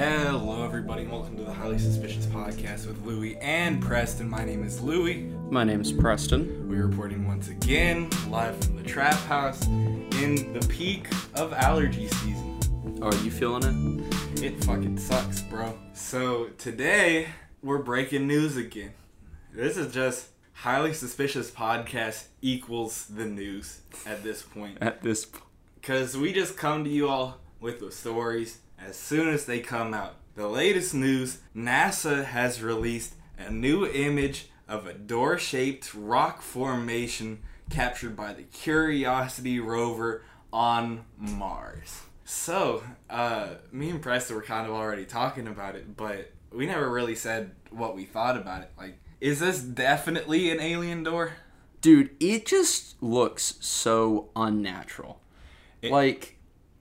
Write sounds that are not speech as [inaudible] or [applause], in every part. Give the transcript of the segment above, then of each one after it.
Hello, everybody, and welcome to the Highly Suspicious Podcast with Louie and Preston. My name is Louie. My name's Preston. We're reporting once again live from the trap house in the peak of allergy season. Oh, are you feeling it? It fucking sucks, bro. So, today, we're breaking news again. This is just Highly Suspicious Podcast equals the news at this point. At this point. Because we just come to you all with the stories as soon as they come out. The latest news NASA has released a new image of a door shaped rock formation captured by the Curiosity rover on Mars. So, uh, me and Preston were kind of already talking about it, but we never really said what we thought about it. Like, is this definitely an alien door? Dude, it just looks so unnatural. It- like,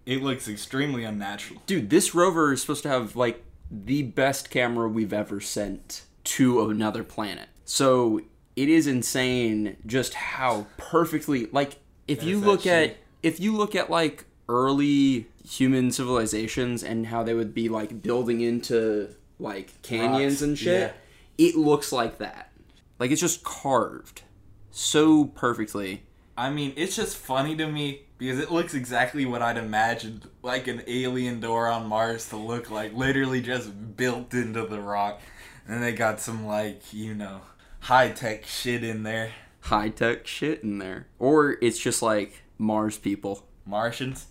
It looks extremely unnatural. dude, this rover is supposed to have, like, the best camera we've ever sent to another planet. So, it is insane just how perfectly, like, if you look at, if you look at, like, early human civilizations and how they would be, like, building into, like, canyons Rocks, and shit, yeah. it looks like that. Like, it's just carved so perfectly. I mean, it's just funny to me because it looks exactly what I'd imagined like an alien door on Mars to look like, literally just built into the rock. And they got some like, you know, high tech shit in there. high tech shit in there. Or it's just like Mars people. Martians.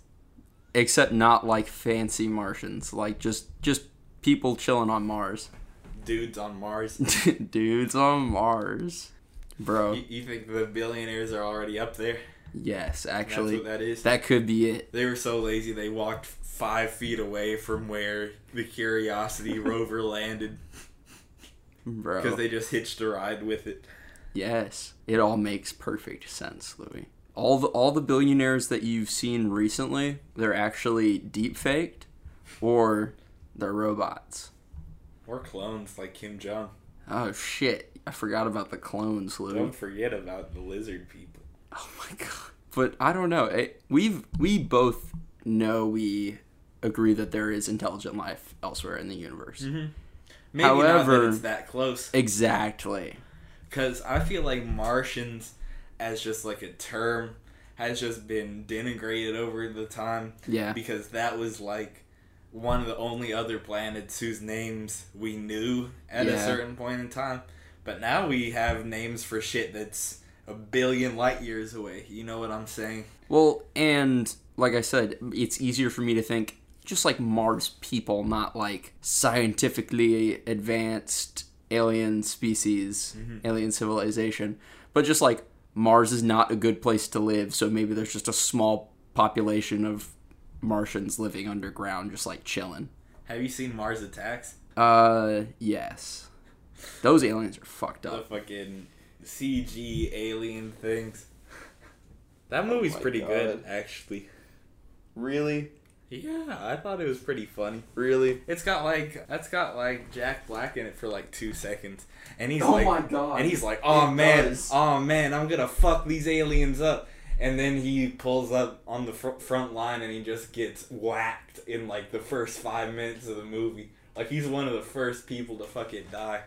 Except not like fancy Martians. Like just just people chilling on Mars. Dudes on Mars. [laughs] Dudes on Mars. Bro. you, you think the billionaires are already up there? Yes, actually. that is. That could be it. They were so lazy they walked five feet away from where the Curiosity [laughs] rover landed Bro. because they just hitched a ride with it. Yes. It all makes perfect sense, Louis. All the all the billionaires that you've seen recently, they're actually deep faked or they're robots. Or clones like Kim Jong. Oh shit. I forgot about the clones, Louis. Don't forget about the lizard people. Oh my god. But I don't know. It, we've we both know we agree that there is intelligent life elsewhere in the universe. Mm-hmm. Maybe not However- that it's that close. Exactly. Because I feel like Martians, as just like a term, has just been denigrated over the time. Yeah. Because that was like one of the only other planets whose names we knew at a certain point in time. But now we have names for shit that's a billion light years away. You know what I'm saying? Well, and like I said, it's easier for me to think just like Mars people, not like scientifically advanced alien species, alien civilization, but just like Mars is not a good place to live, so maybe there's just a small population of Martians living underground, just like chilling. Have you seen Mars Attacks? Uh, yes. Those aliens are fucked The up. fucking CG alien things. That oh movie's my pretty good, actually. Really? Yeah, I thought it was pretty funny. Really? It's got like that's got like Jack Black in it for like two seconds, and he's Oh like, my God. and he's like, oh It man, does. oh man, I'm gonna fuck these aliens up, and then he pulls up on the fr- front line and he just gets whacked in like the first five minutes of the movie. Like he's one of the first people to fucking die,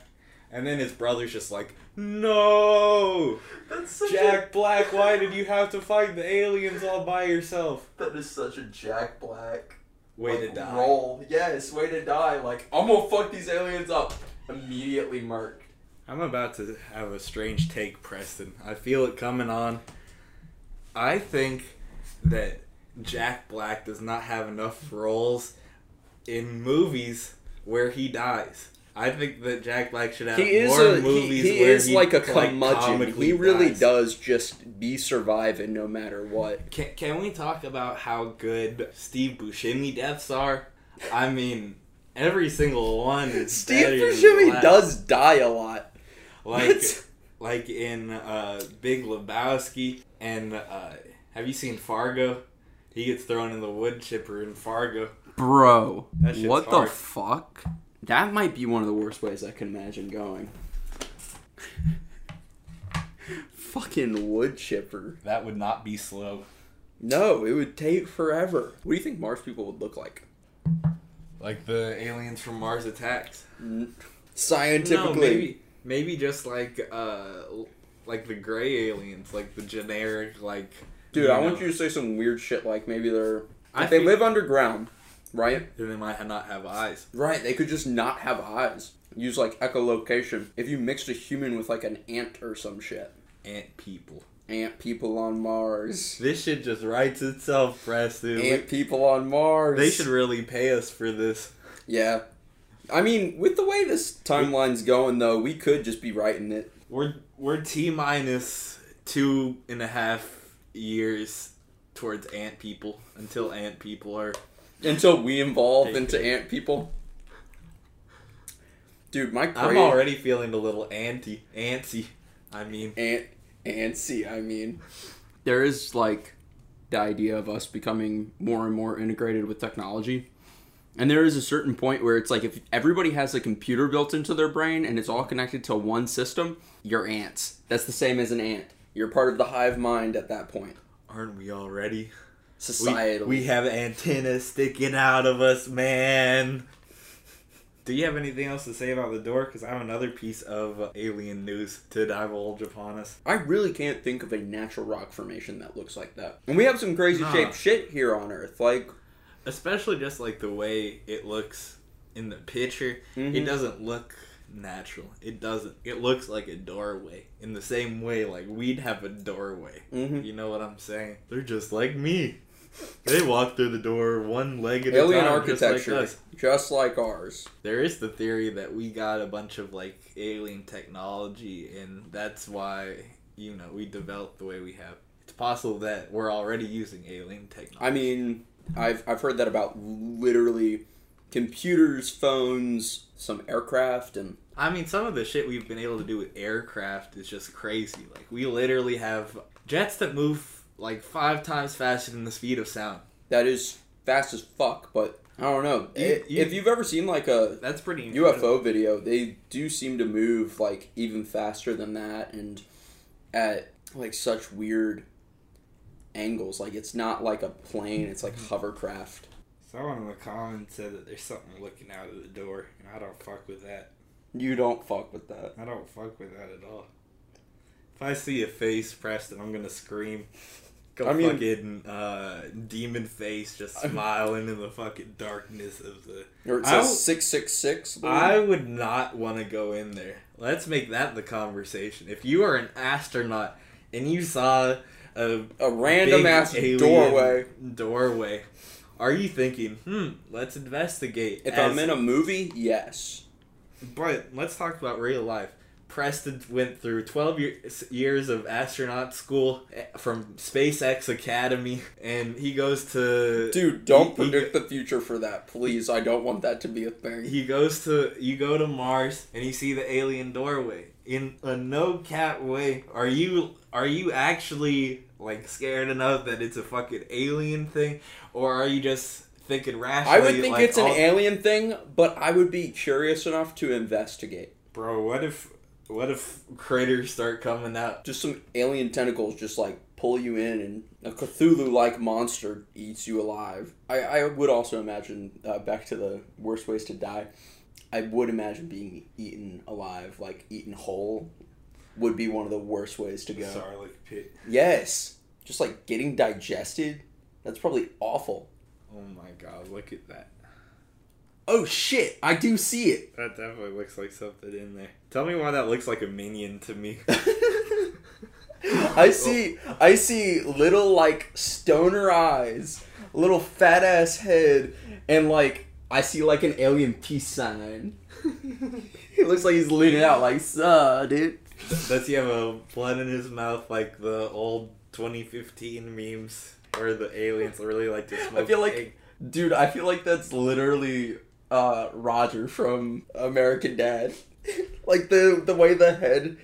and then his brother's just like, no, That's such Jack Black, why did you have to fight the aliens all by yourself? That is such a Jack Black Way like, to die. roll. Yes, way to die. Like I'm gonna fuck these aliens up. Immediately marked. I'm about to have a strange take, Preston. I feel it coming on. I think that Jack Black does not have enough roles in movies where he dies. I think that Jack Black should have He is more a movies he where is he like a like, curmudgeon. comically he really dies. does just be surviving no matter what. Can, can we talk about how good Steve Buscemi deaths are? I mean, every single one is Steve better than the Buscemi does die a lot. like What? like in uh, Big Lebowski and uh, have you seen Fargo? He gets thrown in the wood chipper in Fargo. Bro, what hard. the fuck? That might be one of the worst ways I can imagine going. Fucking wood chipper. That would not be slow. No, it would take forever. What do you think Mars people would look like? Like the aliens from Mars attacks. Scientifically, No, maybe maybe just like uh like the gray aliens, like the generic like dude, I want you to say some weird shit like maybe they're I they think- live underground, right? They might not have eyes. Right, they could just not have eyes. Use like echolocation. If you mixed a human with like an ant or some shit. Ant people. Ant people on Mars. This shit just writes itself, Preston. Ant people on Mars. They should really pay us for this. Yeah. I mean, with the way this timeline's going though, we could just be writing it. We're we're T minus two and a half years towards ant people until ant people are Until we evolve Take into it. ant people. Dude, my I'm already feeling a little anti antsy. I mean ant antsy, I mean. there is like the idea of us becoming more and more integrated with technology. And there is a certain point where it's like if everybody has a computer built into their brain and it's all connected to one system, you're ants. That's the same as an ant. You're part of the hive mind at that point. aren't we already? We, Societally. we have antennas sticking out of us, man. Do you have anything else to say about the door? Because I have another piece of alien news to divulge upon us. I really can't think of a natural rock formation that looks like that. And we have some crazy Nah. shaped shit here on Earth. Like, Especially just like the way it looks in the picture. It Mhm. doesn't look natural. It doesn't. It looks like a doorway. In the same way, like we'd have a doorway. Mhm. You know what I'm saying? They're just like me. They walk through the door one leg at alien a time, just like architecture, us. just like ours. There is the theory that we got a bunch of like alien technology, and that's why you know we developed the way we have. It's possible that we're already using alien technology. I mean, I've I've heard that about literally computers, phones, some aircraft, and I mean, some of the shit we've been able to do with aircraft is just crazy. Like we literally have jets that move like five times faster than the speed of sound. that is fast as fuck. But I don't know You- I- you- if you've ever seen like a That's pretty incredible. UFO video, they do seem to move like even faster than that, and at like such weird angles. Like it's not like a plane; it's like mm-hmm. hovercraft. Someone in the comments said that there's something looking out of the door, and I don't fuck with that. You don't fuck with that. I don't fuck with that at all. If I see a face, Preston, I'm gonna scream. Go I mean- fucking uh, demon face just smiling in the fucking darkness of the. Or it says six six six. I would not want to go in there. Let's make that the conversation. If you are an astronaut and you saw a A random ass doorway. doorway, are you thinking, hmm, let's investigate? If as- I'm in a movie, yes. But let's talk about real life. Preston went through 12 years, years of astronaut school eh, from SpaceX Academy, and he goes to. Dude, don't he- he- predict the future for that, please. I don't want that to be a thing. He goes to. You go to Mars, and you see the alien doorway. In a no cat way, are you are you actually like scared enough that it's a fucking alien thing, or are you just thinking rationally? I would think like, it's an alien thing, but I would be curious enough to investigate. Bro, what if what if critters start coming out? Just some alien tentacles just like pull you in and a Cthulhu like monster eats you alive. I, I would also imagine, uh, back to the worst ways to die, I would imagine being eaten alive, like eaten whole, would be one of the worst ways to go. Sarlacc pit. Yes. Just like getting digested. That's probably awful. Oh my god, look at that. Oh shit, I do see it. That definitely looks like something in there. Tell me why that looks like a minion to me. [laughs] I oh. see I see little like stoner eyes, little fat ass head, and like I see like an alien peace sign. [laughs] it looks like he's leaning out like, "Suh, dude." Does he have a blood in his mouth like the old 2015 memes where the aliens really like to smoke? I feel like, egg? dude, I feel like that's literally uh, Roger from American Dad. [laughs] like the the way the head,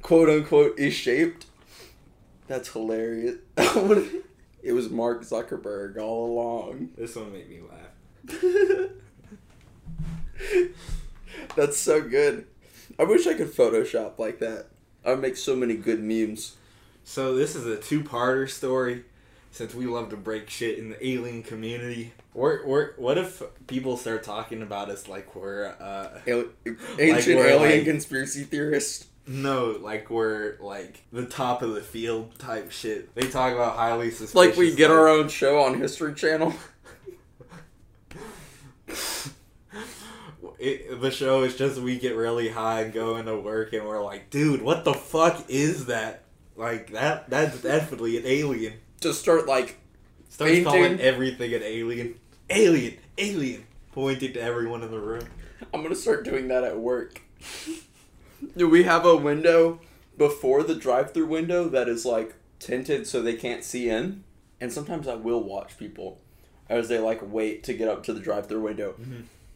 quote unquote, is shaped. That's hilarious. [laughs] it was Mark Zuckerberg all along. this one made me laugh. [laughs] That's so good. I wish I could Photoshop like that. I'd make so many good memes. So this is a two-parter story. Since we love to break shit in the alien community, or or what if people start talking about us like we're uh Al- ancient we're, alien like- conspiracy theorists? no like we're like the top of the field type shit. They talk about highly suspicious. Like we get our own show on History Channel. [laughs] It, the show is just we get really high and go into work and we're like, dude, what the fuck is that? Like that that's definitely an alien. To start like Starts Painting. calling everything an alien. Alien, alien, pointing to everyone in the room. I'm gonna start doing that at work. [laughs] Do we have a window before the drive-through window that is like tinted so they can't see in? And sometimes I will watch people as they like wait to get up to the drive-through window.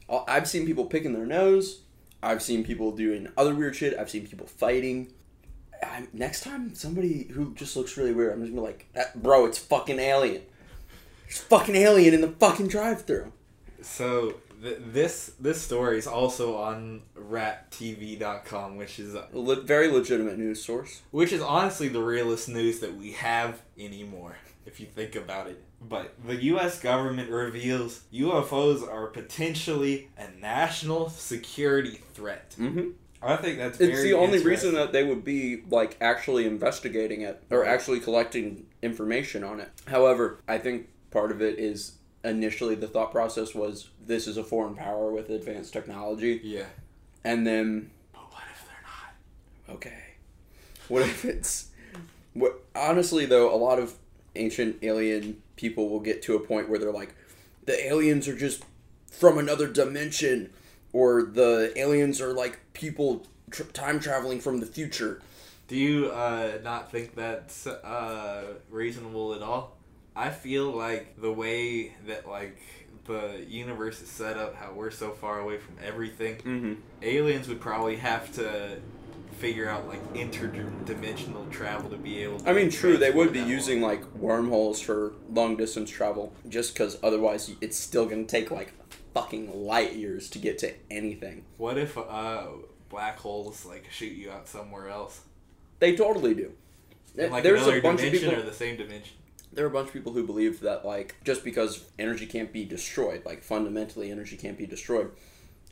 I- I've seen people picking their nose. I've seen people doing other weird shit. I've seen people fighting. I, next time somebody who just looks really weird, I'm just gonna be like, bro, it's fucking alien. It's fucking alien in the fucking drive-through. So th- this this story is also on rattv.com, which is A le- very legitimate news source. which is honestly the realest news that we have anymore, if you think about it. But the U.S. government reveals UFOs are potentially a national security threat. Mm-hmm. I think that's It's the only reason that they would be like actually investigating it or actually collecting information on it. However, I think part of it is initially the thought process was this is a foreign power with advanced technology, Yeah. and then But what if they're not? okay, what if it's what? Honestly, though, a lot of ancient alien people will get to a point where they're like, the aliens are just from another dimension, or the aliens are like people tr- time traveling from the future. Do you uh, not think that's uh, reasonable at all? I feel like the way that like the universe is set up, how we're so far away from everything, Mm-hmm. aliens would probably have to figure out like interdimensional travel to be able. to I mean, true, they would be using like wormholes for long distance travel, just because otherwise it's still gonna take like fucking light years to get to anything. What if uh, black holes like shoot you out somewhere else? They totally do. In, like There's another a bunch of dimension people. or the same dimension. There are a bunch of people who believe that like just because energy can't be destroyed, like fundamentally energy can't be destroyed.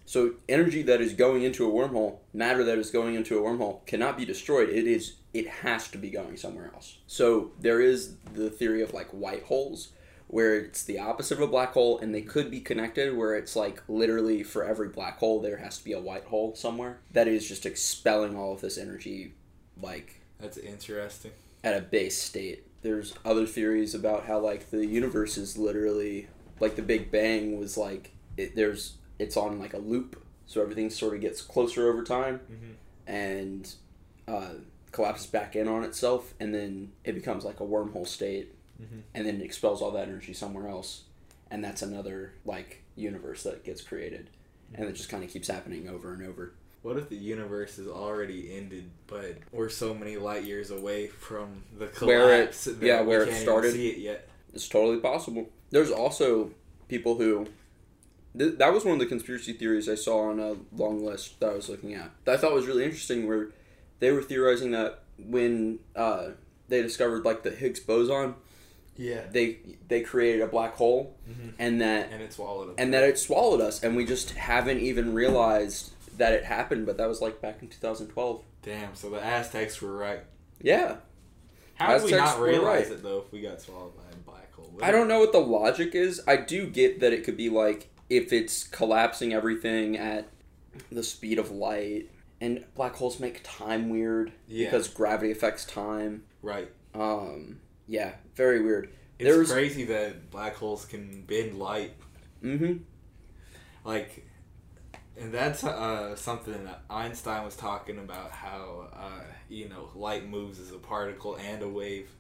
So energy that is going into a wormhole, matter that is going into a wormhole cannot be destroyed. It is it has to be going somewhere else. So there is the theory of like white holes where it's the opposite of a black hole and they could be connected where it's like literally for every black hole there has to be a white hole somewhere that is just expelling all of this energy like That's interesting. at a base state. There's other theories about how like the universe is literally like the Big Bang was like it, there's it's on like a loop, so everything sort of gets closer over time Mhm. and uh, collapses back in on itself, and then it becomes like a wormhole state, Mhm. and then it expels all that energy somewhere else, and that's another like universe that gets created, and it just kind of keeps happening over and over. What if the universe is already ended, but we're so many light years away from the Where it- collapse yeah, where it started. see it yet? It's totally possible. There's also people who. Th- that was one of the conspiracy theories I saw on a long list that I was looking at. That I thought was really interesting, where they were theorizing that when uh, they discovered like the Higgs boson, Yeah, they they created a black hole, Mhm. and that and it swallowed them. and that it swallowed us, and we just haven't even realized that it happened. But that was like back in 2012. Damn, so the Aztecs were right. Yeah, How did we not realize right. it though if we got swallowed by a black hole? I don't know what the logic is. I do get that it could be like if it's collapsing everything at the speed of light, and black holes make time weird Yeah. because gravity affects time. Right. Um, yeah, very weird. It's There's- crazy that black holes can bend light. Mm-hmm. Like, and that's uh, something that Einstein was talking about how, uh, you know, light moves as a particle and a wave.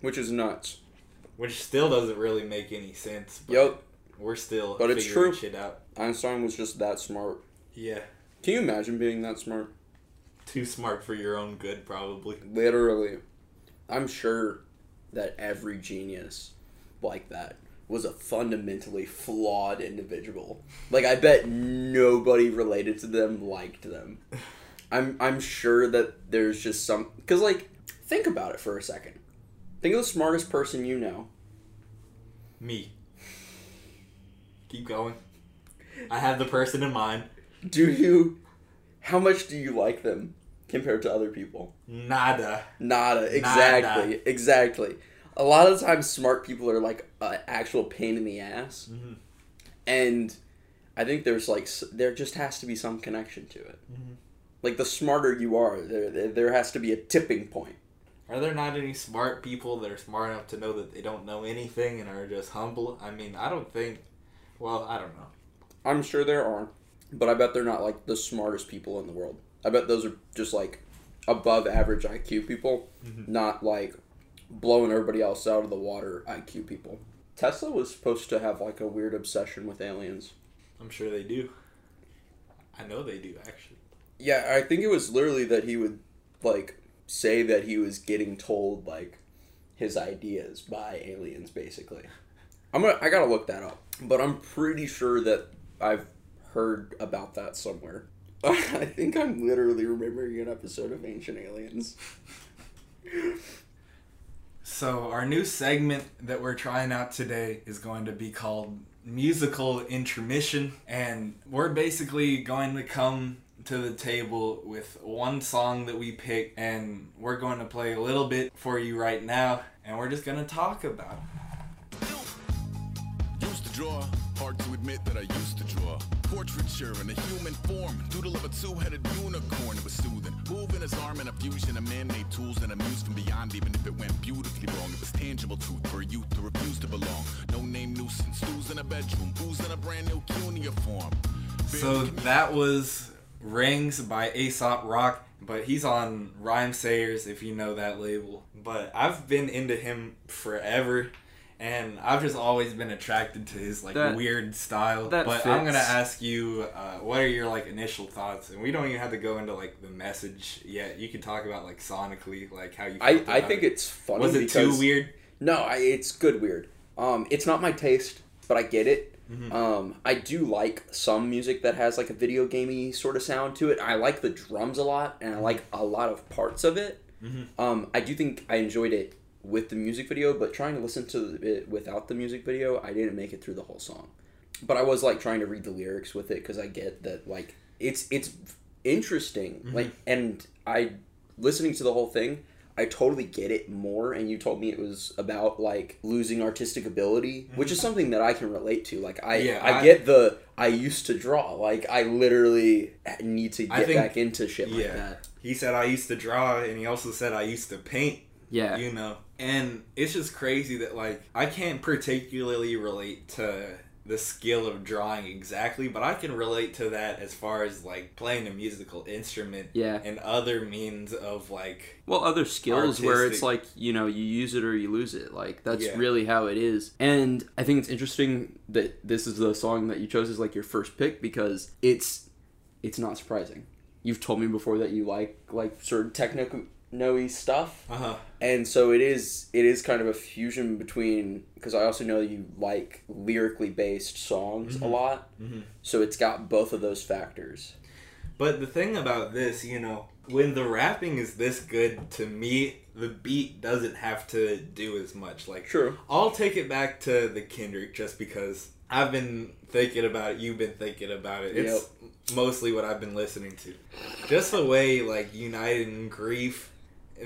Which is nuts. Which still doesn't really make any sense. But Yep, We're still But it's true. shit out. Einstein was just that smart. Yeah. Can you imagine being that smart? Too smart for your own good, probably. Literally. I'm sure that every genius like that was a fundamentally flawed individual. Like I bet nobody related to them liked them. I'm I'm sure that there's just some cuz like think about it for a second. Think of the smartest person you know Me. Keep going. I have the person in mind. Do you? How much do you like them compared to other people? Nada. Nada. Exactly. Nada. Exactly. A lot of the times, smart people are like an actual pain in the ass, Mhm. and I think there's like there just has to be some connection to it. Mhm. Like the smarter you are, there there- there has to be a tipping point. Are there not any smart people that are smart enough to know that they don't know anything and are just humble? I mean, I don't think. Well, I don't know. I'm sure there are, but I bet they're not like the smartest people in the world. I bet those are just like above average IQ people, Mhm. not like blowing everybody else out of the water IQ people. Tesla was supposed to have like a weird obsession with aliens. I'm sure they do. I know they do, actually. Yeah, I think it was literally that he would like say that he was getting told like his ideas by aliens basically. I'm gonna I gotta look that up. But I'm pretty sure that I've heard about that somewhere. [laughs] I think I'm literally remembering an episode of Ancient Aliens. So, our new segment that we're trying out today is going to be called Musical Intermission. And we're basically going to come to the table with one song that we pick, and we're going to play a little bit for you right now, and we're just going to talk about it. Portraiture in a human form, doodle of a two-headed unicorn. It was soothing, moving his arm in a fusion of man-made tools and a muse from beyond. Even if it went beautifully wrong, it was tangible truth for a youth to refuse to belong. No name nuisance, who's in a bedroom, who's in a brand new cuneiform. So that was Rings by Aesop Rock, but he's on Rhymesayers if you know that label. But I've been into him forever, and I've just always been attracted to his like That- weird style. that but I'm gonna ask you, uh, what are your like initial thoughts? And we don't even have to go into like the message yet. You can talk about like sonically, like how you. I, felt I about think it. it's funny was it because too weird? No, I, it's good weird. Um, it's not my taste, but I get it. Mhm. Um, I do like some music that has like a video gamey sort of sound to it. I like the drums a lot, and I like a lot of parts of it. Mhm. Um, I do think I enjoyed it with the music video, but trying to listen to it without the music video, I didn't make it through the whole song. But I was like trying to read the lyrics with it because I get that like it's it's interesting. Mm-hmm. Like, and I listening to the whole thing, I totally get it more. And you told me it was about like losing artistic ability, mm-hmm. which is something that I can relate to. Like, I Yeah, I, I- get the I used to draw. Like, I literally need to get think- back into shit like yeah. that. He said I used to draw, and he also said I used to paint. Yeah. you know and it's just crazy that like i can't particularly relate to the skill of drawing exactly but i can relate to that as far as like playing a musical instrument Yeah. and other means of like Well, other skills where it's like, you know, you use it or you lose it. Like, that's Yeah. really how it is. And I think it's interesting that this is the song that you chose as like your first pick because it's it's not surprising. You've told me before that you like like Certain technical no stuff. uh-huh and so it is it is kind of a fusion between because i also know you like lyrically based songs a lot Mhm. so it's got both of those factors but the thing about this you know when the rapping is this good to me the beat doesn't have to do as much like true I'll take it back to the Kendrick just because I've been thinking about it. You've been thinking about it. It's mostly what I've been listening to. Just the way, like, United in Grief,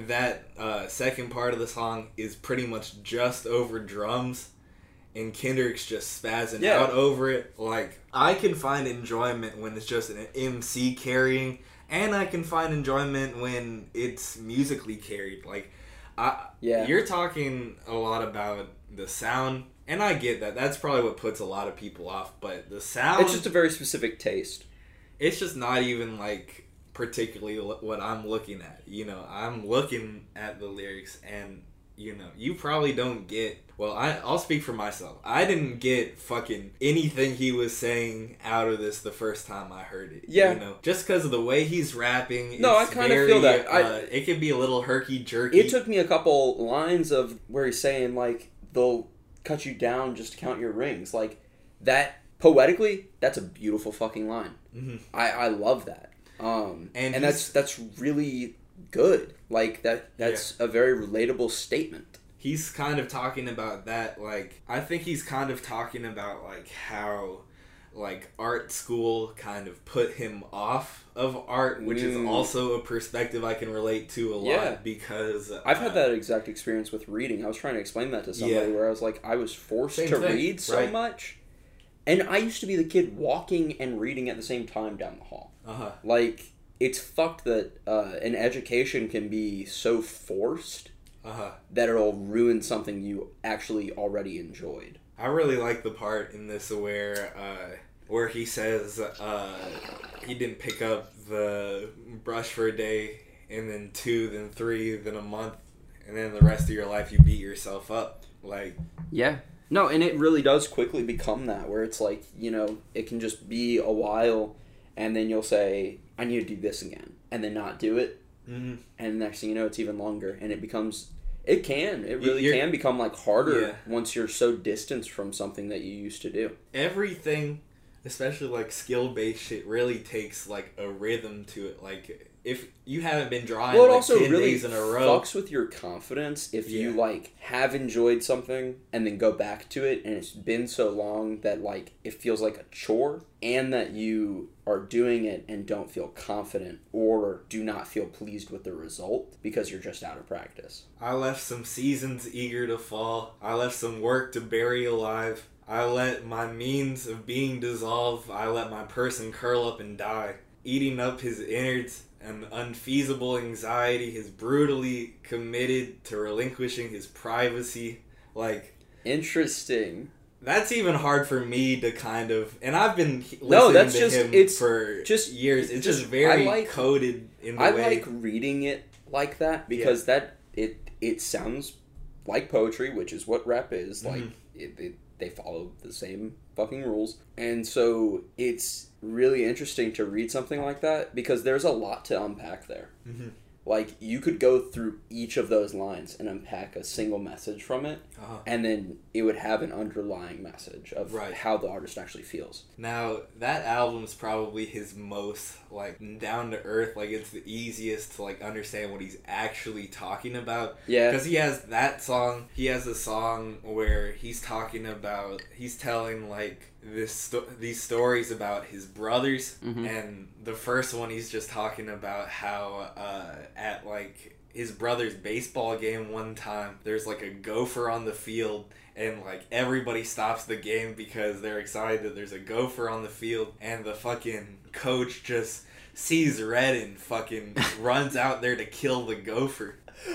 that uh, second part of the song is pretty much just over drums. And Kendrick's just spazzing Yeah. out over it. Like, I can find enjoyment when it's just an MC carrying, and I can find enjoyment when it's musically carried. Like, I, Yeah. you're talking a lot about the sound, and I get that. That's probably what puts a lot of people off. But the sound, it's just a very specific taste it's just not even like particularly what I'm looking at. You know, I'm looking at the lyrics, and you know, you probably don't get. Well, I, I'll speak for myself. I didn't get fucking anything he was saying out of this the first time I heard it. Yeah. you know, just because of the way he's rapping. No, I kinda very, feel that. I- uh, it can be a little herky jerky. it took me a couple lines of where he's saying like they'll cut you down just to count your rings like that poetically that's a beautiful fucking line Mhm. i i love that um And and, that's that's really good like that that's a very relatable statement he's kind of talking about that like I think he's kind of talking about like how like art school kind of put him off of art, which is Mm. also a perspective I can relate to a lot Yeah. because I've uh, had that exact experience with reading. I was trying to explain that to somebody Yeah. where I was like, I was forced Same to thing, read so right. much. And I used to be the kid walking and reading at the same time down the hall. Uh-huh. Like, it's fucked that uh, an education can be so forced Uh-huh. that it'll ruin something you actually already enjoyed. I really like the part in this where uh, where he says uh, he didn't pick up the brush for a day, and then two, then three, then a month, and then the rest of your life you beat yourself up. Like, Yeah. No, and it really does quickly become that where it's like, you know, it can just be a while and then you'll say, I need to do this again, and then not do it. mhm. And next thing you know, it's even longer, and it becomes. It can. It really you're- can become like harder Yeah. once you're so distanced from something that you used to do. everything, especially like skill based shit, really takes like a rhythm to it. Like, if you haven't been drawing Well, it like also 10 really days in a row, fucks with your confidence if you like have enjoyed something and then go back to it, and it's been so long that like it feels like a chore, and that you are doing it and don't feel confident or do not feel pleased with the result because you're just out of practice. I left some seasons eager to fall. I left some work to bury alive. I let my means of being dissolve. I let my person curl up and die. Eating up his innards, an unfeasible anxiety has brutally committed to relinquishing his privacy. Like, Interesting. That's even hard for me to kind of. And I've been listening No, that's to just- him it's for just- years. It's just, just- very like- coded in the I way. like reading it like that because that it it sounds like poetry, which is what rap is. Like Mhm. it, it, they follow the same fucking rules, and so it's really interesting to read something like that because there's a lot to unpack there. Mhm. Like you could go through each of those lines and unpack a single message from it, Uh-huh. and then it would have an underlying message of Right. how the artist actually feels. Now that album is probably his most like down to earth. Like it's the easiest to like understand what he's actually talking about. Yeah. Because he has that song. He has a song where he's talking about he's telling like this sto- these stories about his brothers, Mhm. and the first one he's just talking about how uh, at like his brother's baseball game one time there's like a gopher on the field and like everybody stops the game because they're excited that there's a gopher on the field and the fucking coach just sees red and fucking [laughs] runs out there to kill the gopher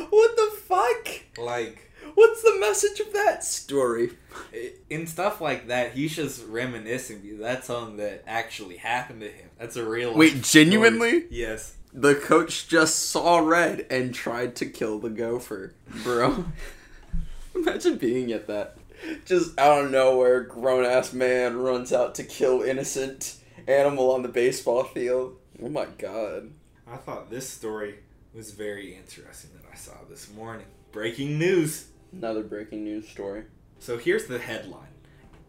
What the fuck? like What's the message of that story? i- in stuff like that he's just reminiscing because that's something that actually happened to him that's a real Wait, life story. genuinely? yes The coach just saw red and tried to kill the gopher. Bro. [laughs] Imagine being at that. Just out of nowhere, grown ass man runs out to kill innocent animal on the baseball field. Oh my god. i thought this story was very interesting that i saw this morning breaking news Another breaking news story. So here's the headline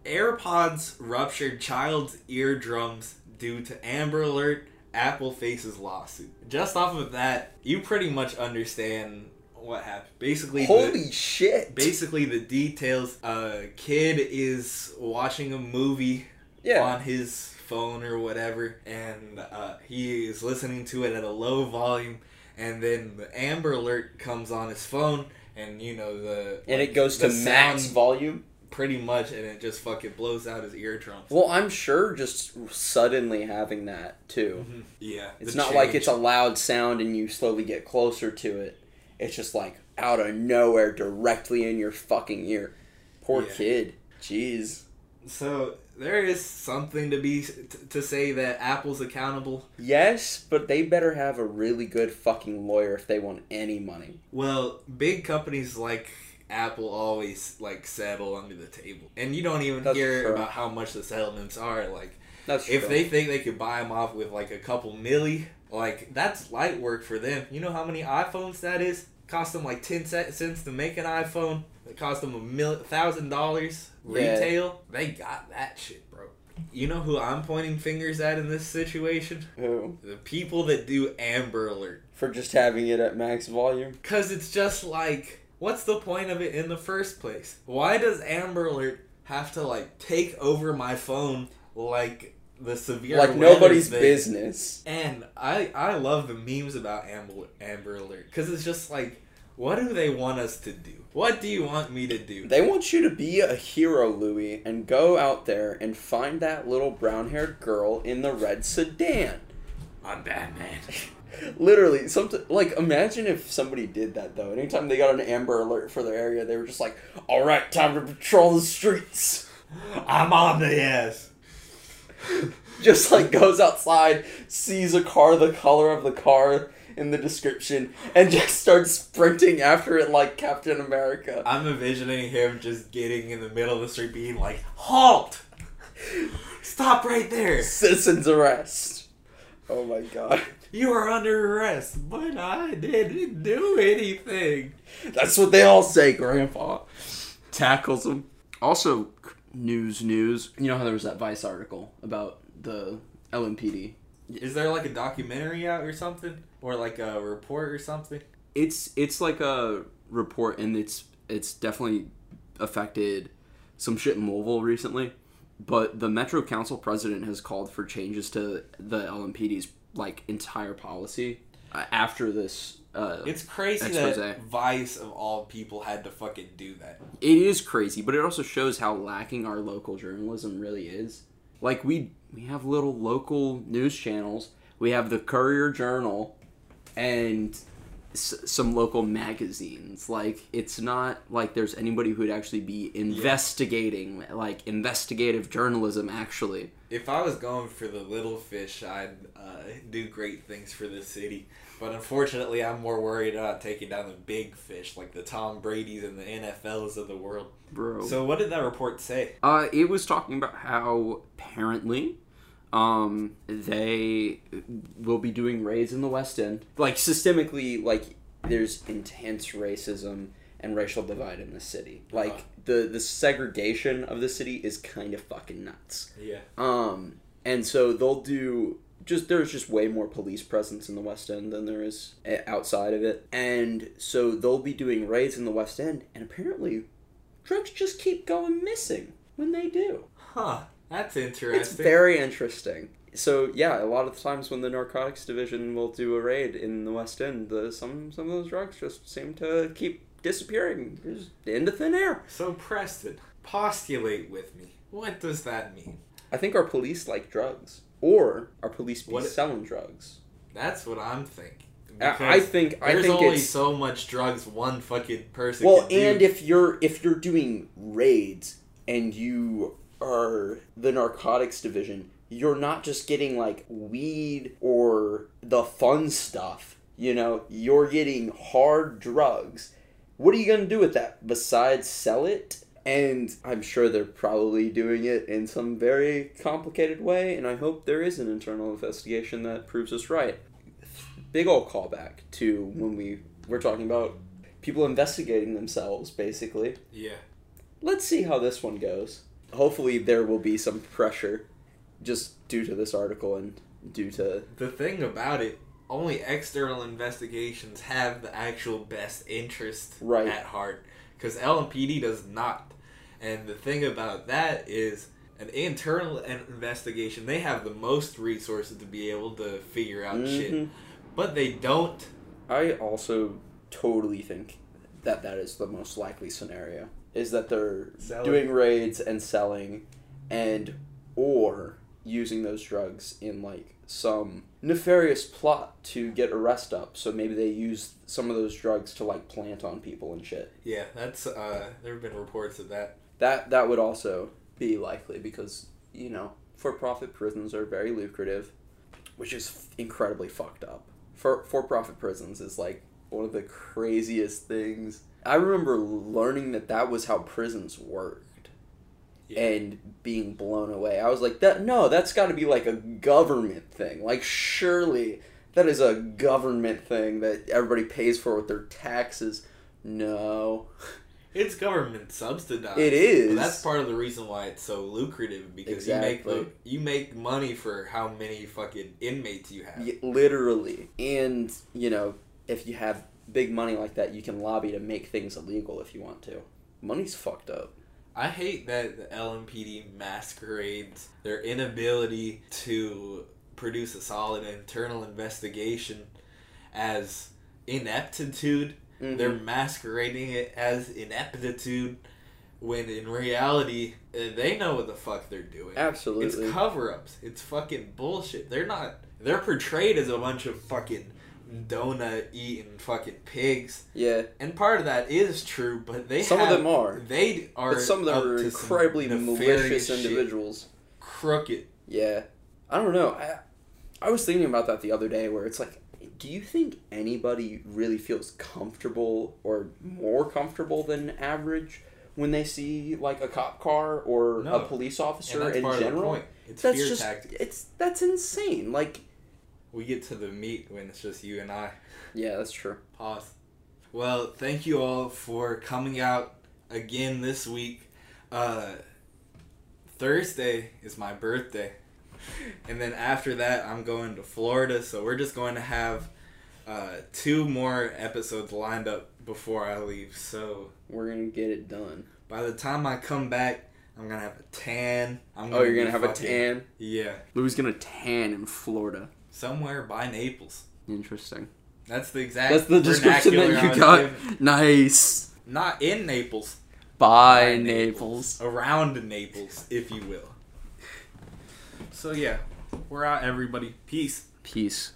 AirPods ruptured child's eardrums due to Amber Alert. Apple faces lawsuit. Just off of that, you pretty much understand what happened. Basically, the, Holy shit. basically the details. A kid is watching a movie yeah. on his phone or whatever, and uh, he is listening to it at a low volume, and then the Amber Alert comes on his phone, and you know the and like, it goes to max volume. pretty much, and it just fucking blows out his eardrums. Well, I'm sure just suddenly having that too. Mm-hmm. yeah, It's not like it's a loud sound and you slowly get closer to it. It's just like out of nowhere, directly in your fucking ear. Poor Yeah. kid. Jeez. So there is something to be to say that Apple's accountable. Yes, but they better have a really good fucking lawyer if they want any money. Well, big companies like Apple always like settle under the table, and you don't even That's hear true. about how much the settlements are. Like, That's if true. they think they could buy them off with like a couple milli, like that's light work for them. You know how many iPhones that is? Cost them like ten cents to make an iPhone. It cost them a mil- thousand dollars Yeah. retail. They got that shit, bro. You know who I'm pointing fingers at in this situation? Who? The people that do Amber Alert. For just having it at max volume? Cause it's just like what's the point of it in the first place? Why does Amber Alert have to like take over my phone like the severe like nobody's thing? business. And I I love the memes about Amber Amber Alert because it's just like, what do they want us to do? What do you want me to do? They want you to be a hero, Louis, and go out there and find that little brown-haired girl in the red sedan. I'm Batman. [laughs] Literally, something like imagine if somebody did that though. Anytime they got an Amber Alert for their area, they were just like, "All right, time to patrol the streets." [laughs] I'm on the ass. [laughs] Just like goes outside, sees a car, the color of the car in the description, and just starts sprinting after it like Captain America. I'm envisioning him just getting in the middle of the street, being like, "Halt! Stop right there! Citizens arrest. Oh my god. You are under arrest." But I didn't do anything. That's what they all say, Grandpa. tackles him. Also, news, news. You know how there was that Vice article about the LMPD. Is there like a documentary out or something, or like a report or something? It's it's like a report, and it's it's definitely affected some shit in Mobile recently. But the Metro Council president has called for changes to the LMPD's like entire policy uh, after this. Uh, It's crazy Expose. that Vice of all people had to fucking do that. it is crazy, but it also shows how lacking our local journalism really is. Like we we have little local news channels. We have the Courier Journal and s- some local magazines. Like it's not like there's anybody who would actually be investigating like investigative journalism actually. If I was going for the little fish, I'd uh, do great things for the city. But unfortunately, I'm more worried about taking down the big fish, like the Tom Brady's and the NFLs of the world. Bro. So, what did that report say? Uh, it was talking about how apparently, um, they will be doing raids in the West End. Like systemically, like there's intense racism and racial divide in the city. Like Uh-huh. the the segregation of the city is kind of fucking nuts. Yeah. Um, and so they'll do just there's just way more police presence in the West End than there is eh, outside of it, and so they'll be doing raids in the West End, and apparently, drugs just keep going missing when they do. Huh. That's interesting. It's very interesting. So yeah, a lot of the times when the narcotics division will do a raid in the West End, the, some some of those drugs just seem to keep disappearing, just into thin air. So, Preston, postulate with me. What does that mean? I think our police like drugs, or our police be What- selling drugs. That's what I'm thinking. I- I think I there's think only so much drugs one fucking person well, can do. and if you're if you're doing raids and you are the narcotics division, you're not just getting like weed or the fun stuff. You know, you're getting hard drugs. What are you gonna do with that besides sell it? And I'm sure they're probably doing it in some very complicated way, and I hope there is an internal investigation that proves us right. Big old callback to when we were talking about people investigating themselves, basically. yeah. Let's see how this one goes. Hopefully, there will be some pressure just due to this article and due to. The thing about it, only external investigations have the actual best interest Right. at heart. Because LMPD does not. And the thing about that is, an internal investigation, they have the most resources to be able to figure out shit. Mhm. But they don't. I also totally think that that is the most likely scenario. Is that they're Selling. doing raids and selling, and or using those drugs in like some nefarious plot to get arrest up. So maybe they use some of those drugs to like plant on people and shit. Yeah, that's, uh, there have been reports of that. That that would also be likely because you know for-profit prisons are very lucrative, which is f- incredibly fucked up. For for-profit prisons is like one of the craziest things. I remember learning that that was how prisons worked Yeah. and being blown away. I was like, that no, that's got to be like a government thing. Like surely that is a government thing that everybody pays for with their taxes. No. It's government subsidized. It is. That's part of the reason why it's so lucrative because you make you make money for how many fucking inmates you have. Y- literally and you know if you have big money like that, you can lobby to make things illegal if you want to. Money's fucked up. I hate that the LMPD masquerades their inability to produce a solid internal investigation as ineptitude. Mhm. They're masquerading it as ineptitude when in reality uh, they know what the fuck they're doing. Absolutely. It's cover ups. It's fucking bullshit. They're not. They're portrayed as a bunch of fucking donut eating fucking pigs, yeah. and part of that is true. But they Some of them are. They are. But some of them are incredibly malicious shit. individuals. Crooked. Yeah. I don't know. I I was thinking about that the other day where it's like do you think anybody really feels comfortable or more comfortable than average when they see like a cop car or No. a police officer in part of the general? point. It's That's just tactics. it's that's insane. Like We get to the meat when it's just you and I. yeah, that's true. Pause. Well, thank you all for coming out again this week. Uh, Thursday is my birthday. And then after that, I'm going to Florida. So we're just going to have uh, two more episodes lined up before I leave. So We're going to get it done. by the time I come back, I'm going to have a tan. I'm Oh, you're going to have a tan? Yeah. Louis gonna tan in Florida. Somewhere by Naples. Interesting. That's the exact That's the description that you Got given. nice. Not in Naples. By By Naples. around Naples, if you will. So yeah, we're out, everybody. Peace. Peace.